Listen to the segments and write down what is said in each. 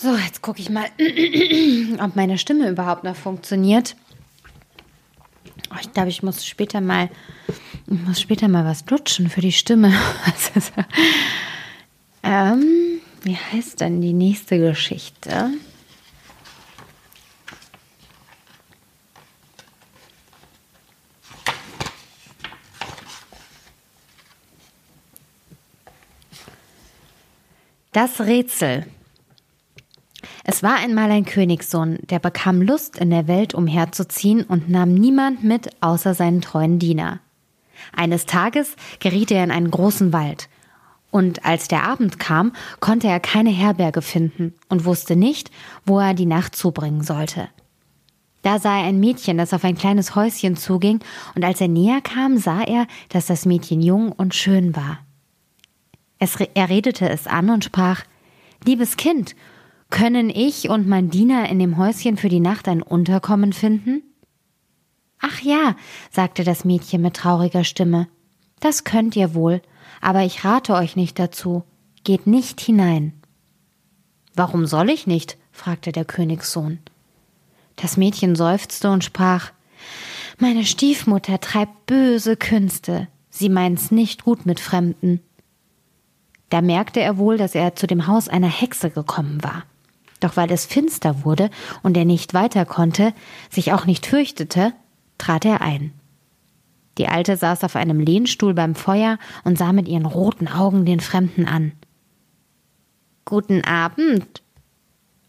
So, jetzt gucke ich mal, ob meine Stimme überhaupt noch funktioniert. Oh, ich glaube, ich muss später mal, ich muss später mal was lutschen für die Stimme. ähm, wie heißt denn die nächste Geschichte? Das Rätsel. Es war einmal ein Königssohn, der bekam Lust, in der Welt umherzuziehen und nahm niemand mit außer seinen treuen Diener. Eines Tages geriet er in einen großen Wald, und als der Abend kam, konnte er keine Herberge finden und wusste nicht, wo er die Nacht zubringen sollte. Da sah er ein Mädchen, das auf ein kleines Häuschen zuging, und als er näher kam, sah er, dass das Mädchen jung und schön war. Es, er redete es an und sprach Liebes Kind, können ich und mein Diener in dem Häuschen für die Nacht ein Unterkommen finden? Ach ja, sagte das Mädchen mit trauriger Stimme, das könnt ihr wohl, aber ich rate euch nicht dazu, geht nicht hinein. Warum soll ich nicht? fragte der Königssohn. Das Mädchen seufzte und sprach Meine Stiefmutter treibt böse Künste, sie meint's nicht gut mit Fremden. Da merkte er wohl, dass er zu dem Haus einer Hexe gekommen war. Doch weil es finster wurde und er nicht weiter konnte, sich auch nicht fürchtete, trat er ein. Die Alte saß auf einem Lehnstuhl beim Feuer und sah mit ihren roten Augen den Fremden an. Guten Abend,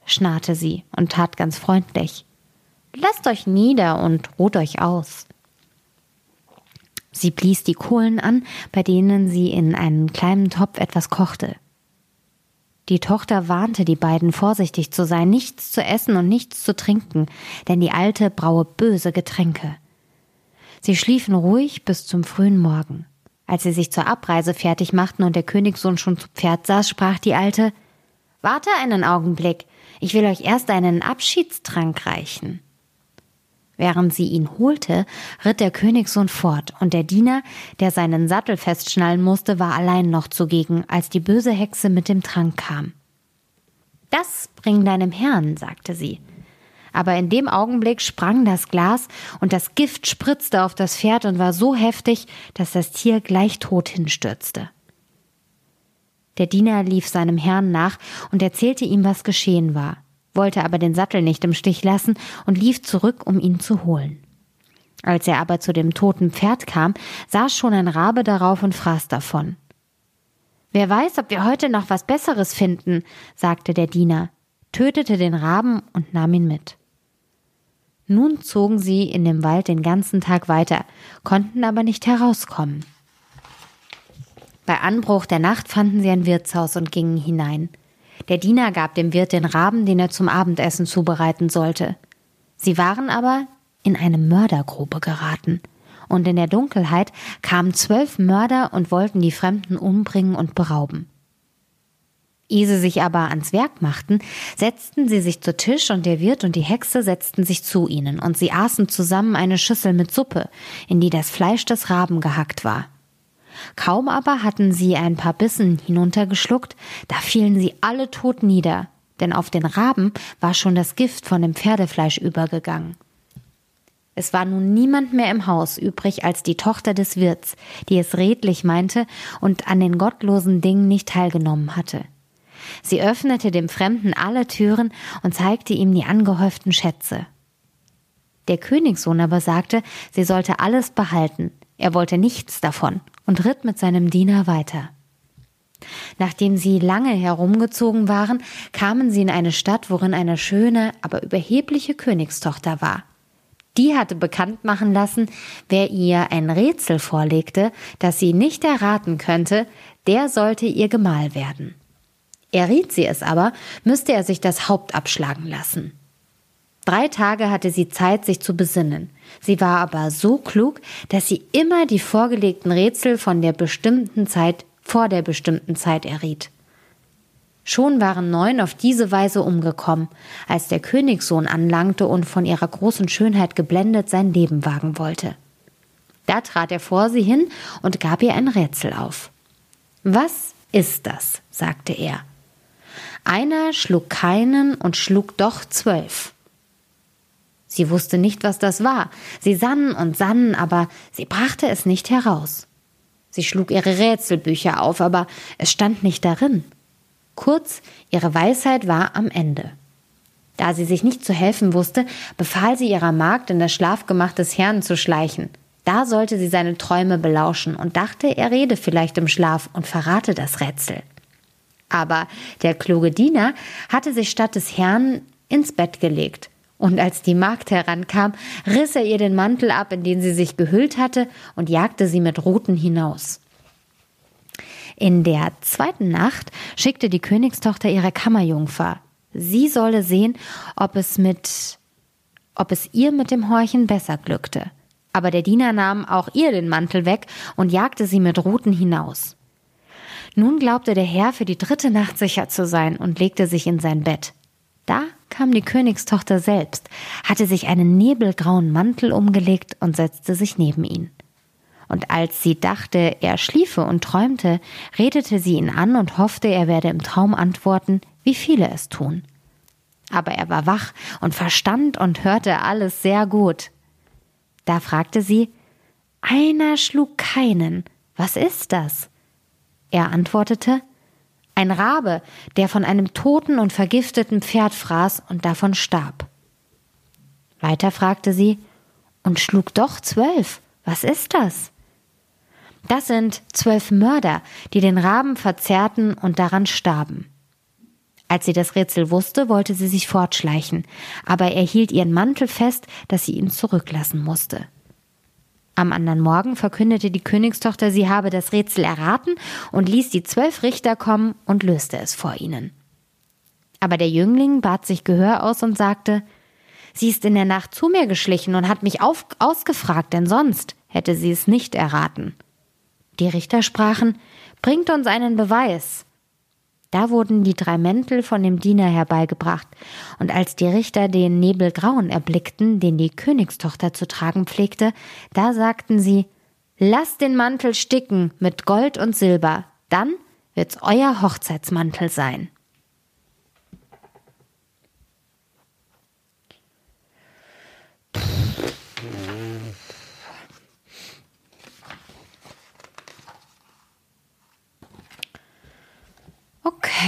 schnarrte sie und tat ganz freundlich. Lasst euch nieder und ruht euch aus. Sie blies die Kohlen an, bei denen sie in einen kleinen Topf etwas kochte. Die Tochter warnte die beiden, vorsichtig zu sein, nichts zu essen und nichts zu trinken, denn die Alte braue böse Getränke. Sie schliefen ruhig bis zum frühen Morgen. Als sie sich zur Abreise fertig machten und der Königssohn schon zu Pferd saß, sprach die Alte Warte einen Augenblick, ich will euch erst einen Abschiedstrank reichen. Während sie ihn holte, ritt der Königssohn fort, und der Diener, der seinen Sattel festschnallen musste, war allein noch zugegen, als die böse Hexe mit dem Trank kam. Das bring deinem Herrn, sagte sie. Aber in dem Augenblick sprang das Glas und das Gift spritzte auf das Pferd und war so heftig, dass das Tier gleich tot hinstürzte. Der Diener lief seinem Herrn nach und erzählte ihm, was geschehen war wollte aber den Sattel nicht im Stich lassen und lief zurück, um ihn zu holen. Als er aber zu dem toten Pferd kam, saß schon ein Rabe darauf und fraß davon. Wer weiß, ob wir heute noch was Besseres finden, sagte der Diener, tötete den Raben und nahm ihn mit. Nun zogen sie in dem Wald den ganzen Tag weiter, konnten aber nicht herauskommen. Bei Anbruch der Nacht fanden sie ein Wirtshaus und gingen hinein. Der Diener gab dem Wirt den Raben, den er zum Abendessen zubereiten sollte. Sie waren aber in eine Mördergrube geraten. Und in der Dunkelheit kamen zwölf Mörder und wollten die Fremden umbringen und berauben. Ehe sie sich aber ans Werk machten, setzten sie sich zu Tisch und der Wirt und die Hexe setzten sich zu ihnen und sie aßen zusammen eine Schüssel mit Suppe, in die das Fleisch des Raben gehackt war. Kaum aber hatten sie ein paar Bissen hinuntergeschluckt, da fielen sie alle tot nieder, denn auf den Raben war schon das Gift von dem Pferdefleisch übergegangen. Es war nun niemand mehr im Haus übrig als die Tochter des Wirts, die es redlich meinte und an den gottlosen Dingen nicht teilgenommen hatte. Sie öffnete dem Fremden alle Türen und zeigte ihm die angehäuften Schätze. Der Königssohn aber sagte, sie sollte alles behalten, er wollte nichts davon und ritt mit seinem Diener weiter. Nachdem sie lange herumgezogen waren, kamen sie in eine Stadt, worin eine schöne, aber überhebliche Königstochter war. Die hatte bekannt machen lassen, wer ihr ein Rätsel vorlegte, das sie nicht erraten könnte, der sollte ihr Gemahl werden. Erriet sie es aber, müsste er sich das Haupt abschlagen lassen. Drei Tage hatte sie Zeit, sich zu besinnen. Sie war aber so klug, dass sie immer die vorgelegten Rätsel von der bestimmten Zeit vor der bestimmten Zeit erriet. Schon waren neun auf diese Weise umgekommen, als der Königssohn anlangte und von ihrer großen Schönheit geblendet sein Leben wagen wollte. Da trat er vor sie hin und gab ihr ein Rätsel auf. Was ist das? sagte er. einer schlug keinen und schlug doch zwölf. Sie wusste nicht, was das war. Sie sann und sann, aber sie brachte es nicht heraus. Sie schlug ihre Rätselbücher auf, aber es stand nicht darin. Kurz, ihre Weisheit war am Ende. Da sie sich nicht zu helfen wusste, befahl sie ihrer Magd, in das Schlafgemach des Herrn zu schleichen. Da sollte sie seine Träume belauschen und dachte, er rede vielleicht im Schlaf und verrate das Rätsel. Aber der kluge Diener hatte sich statt des Herrn ins Bett gelegt. Und als die Magd herankam, riss er ihr den Mantel ab, in den sie sich gehüllt hatte, und jagte sie mit Ruten hinaus. In der zweiten Nacht schickte die Königstochter ihre Kammerjungfer. Sie solle sehen, ob es mit, ob es ihr mit dem Horchen besser glückte. Aber der Diener nahm auch ihr den Mantel weg und jagte sie mit Ruten hinaus. Nun glaubte der Herr für die dritte Nacht sicher zu sein und legte sich in sein Bett. Da kam die Königstochter selbst, hatte sich einen nebelgrauen Mantel umgelegt und setzte sich neben ihn. Und als sie dachte, er schliefe und träumte, redete sie ihn an und hoffte, er werde im Traum antworten, wie viele es tun. Aber er war wach und verstand und hörte alles sehr gut. Da fragte sie, einer schlug keinen. Was ist das? Er antwortete, ein Rabe, der von einem toten und vergifteten Pferd fraß und davon starb. Weiter fragte sie, und schlug doch zwölf. Was ist das? Das sind zwölf Mörder, die den Raben verzerrten und daran starben. Als sie das Rätsel wusste, wollte sie sich fortschleichen, aber er hielt ihren Mantel fest, dass sie ihn zurücklassen musste. Am anderen Morgen verkündete die Königstochter, sie habe das Rätsel erraten und ließ die zwölf Richter kommen und löste es vor ihnen. Aber der Jüngling bat sich Gehör aus und sagte, Sie ist in der Nacht zu mir geschlichen und hat mich auf, ausgefragt, denn sonst hätte sie es nicht erraten. Die Richter sprachen, Bringt uns einen Beweis. Da wurden die drei Mäntel von dem Diener herbeigebracht, und als die Richter den Nebelgrauen erblickten, den die Königstochter zu tragen pflegte, da sagten sie Lasst den Mantel sticken mit Gold und Silber, dann wird's euer Hochzeitsmantel sein.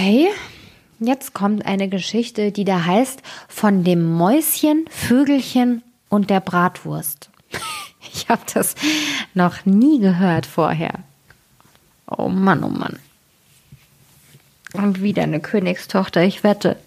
Okay, jetzt kommt eine Geschichte, die da heißt von dem Mäuschen, Vögelchen und der Bratwurst. Ich habe das noch nie gehört vorher. Oh Mann, oh Mann. Und wieder eine Königstochter, ich wette.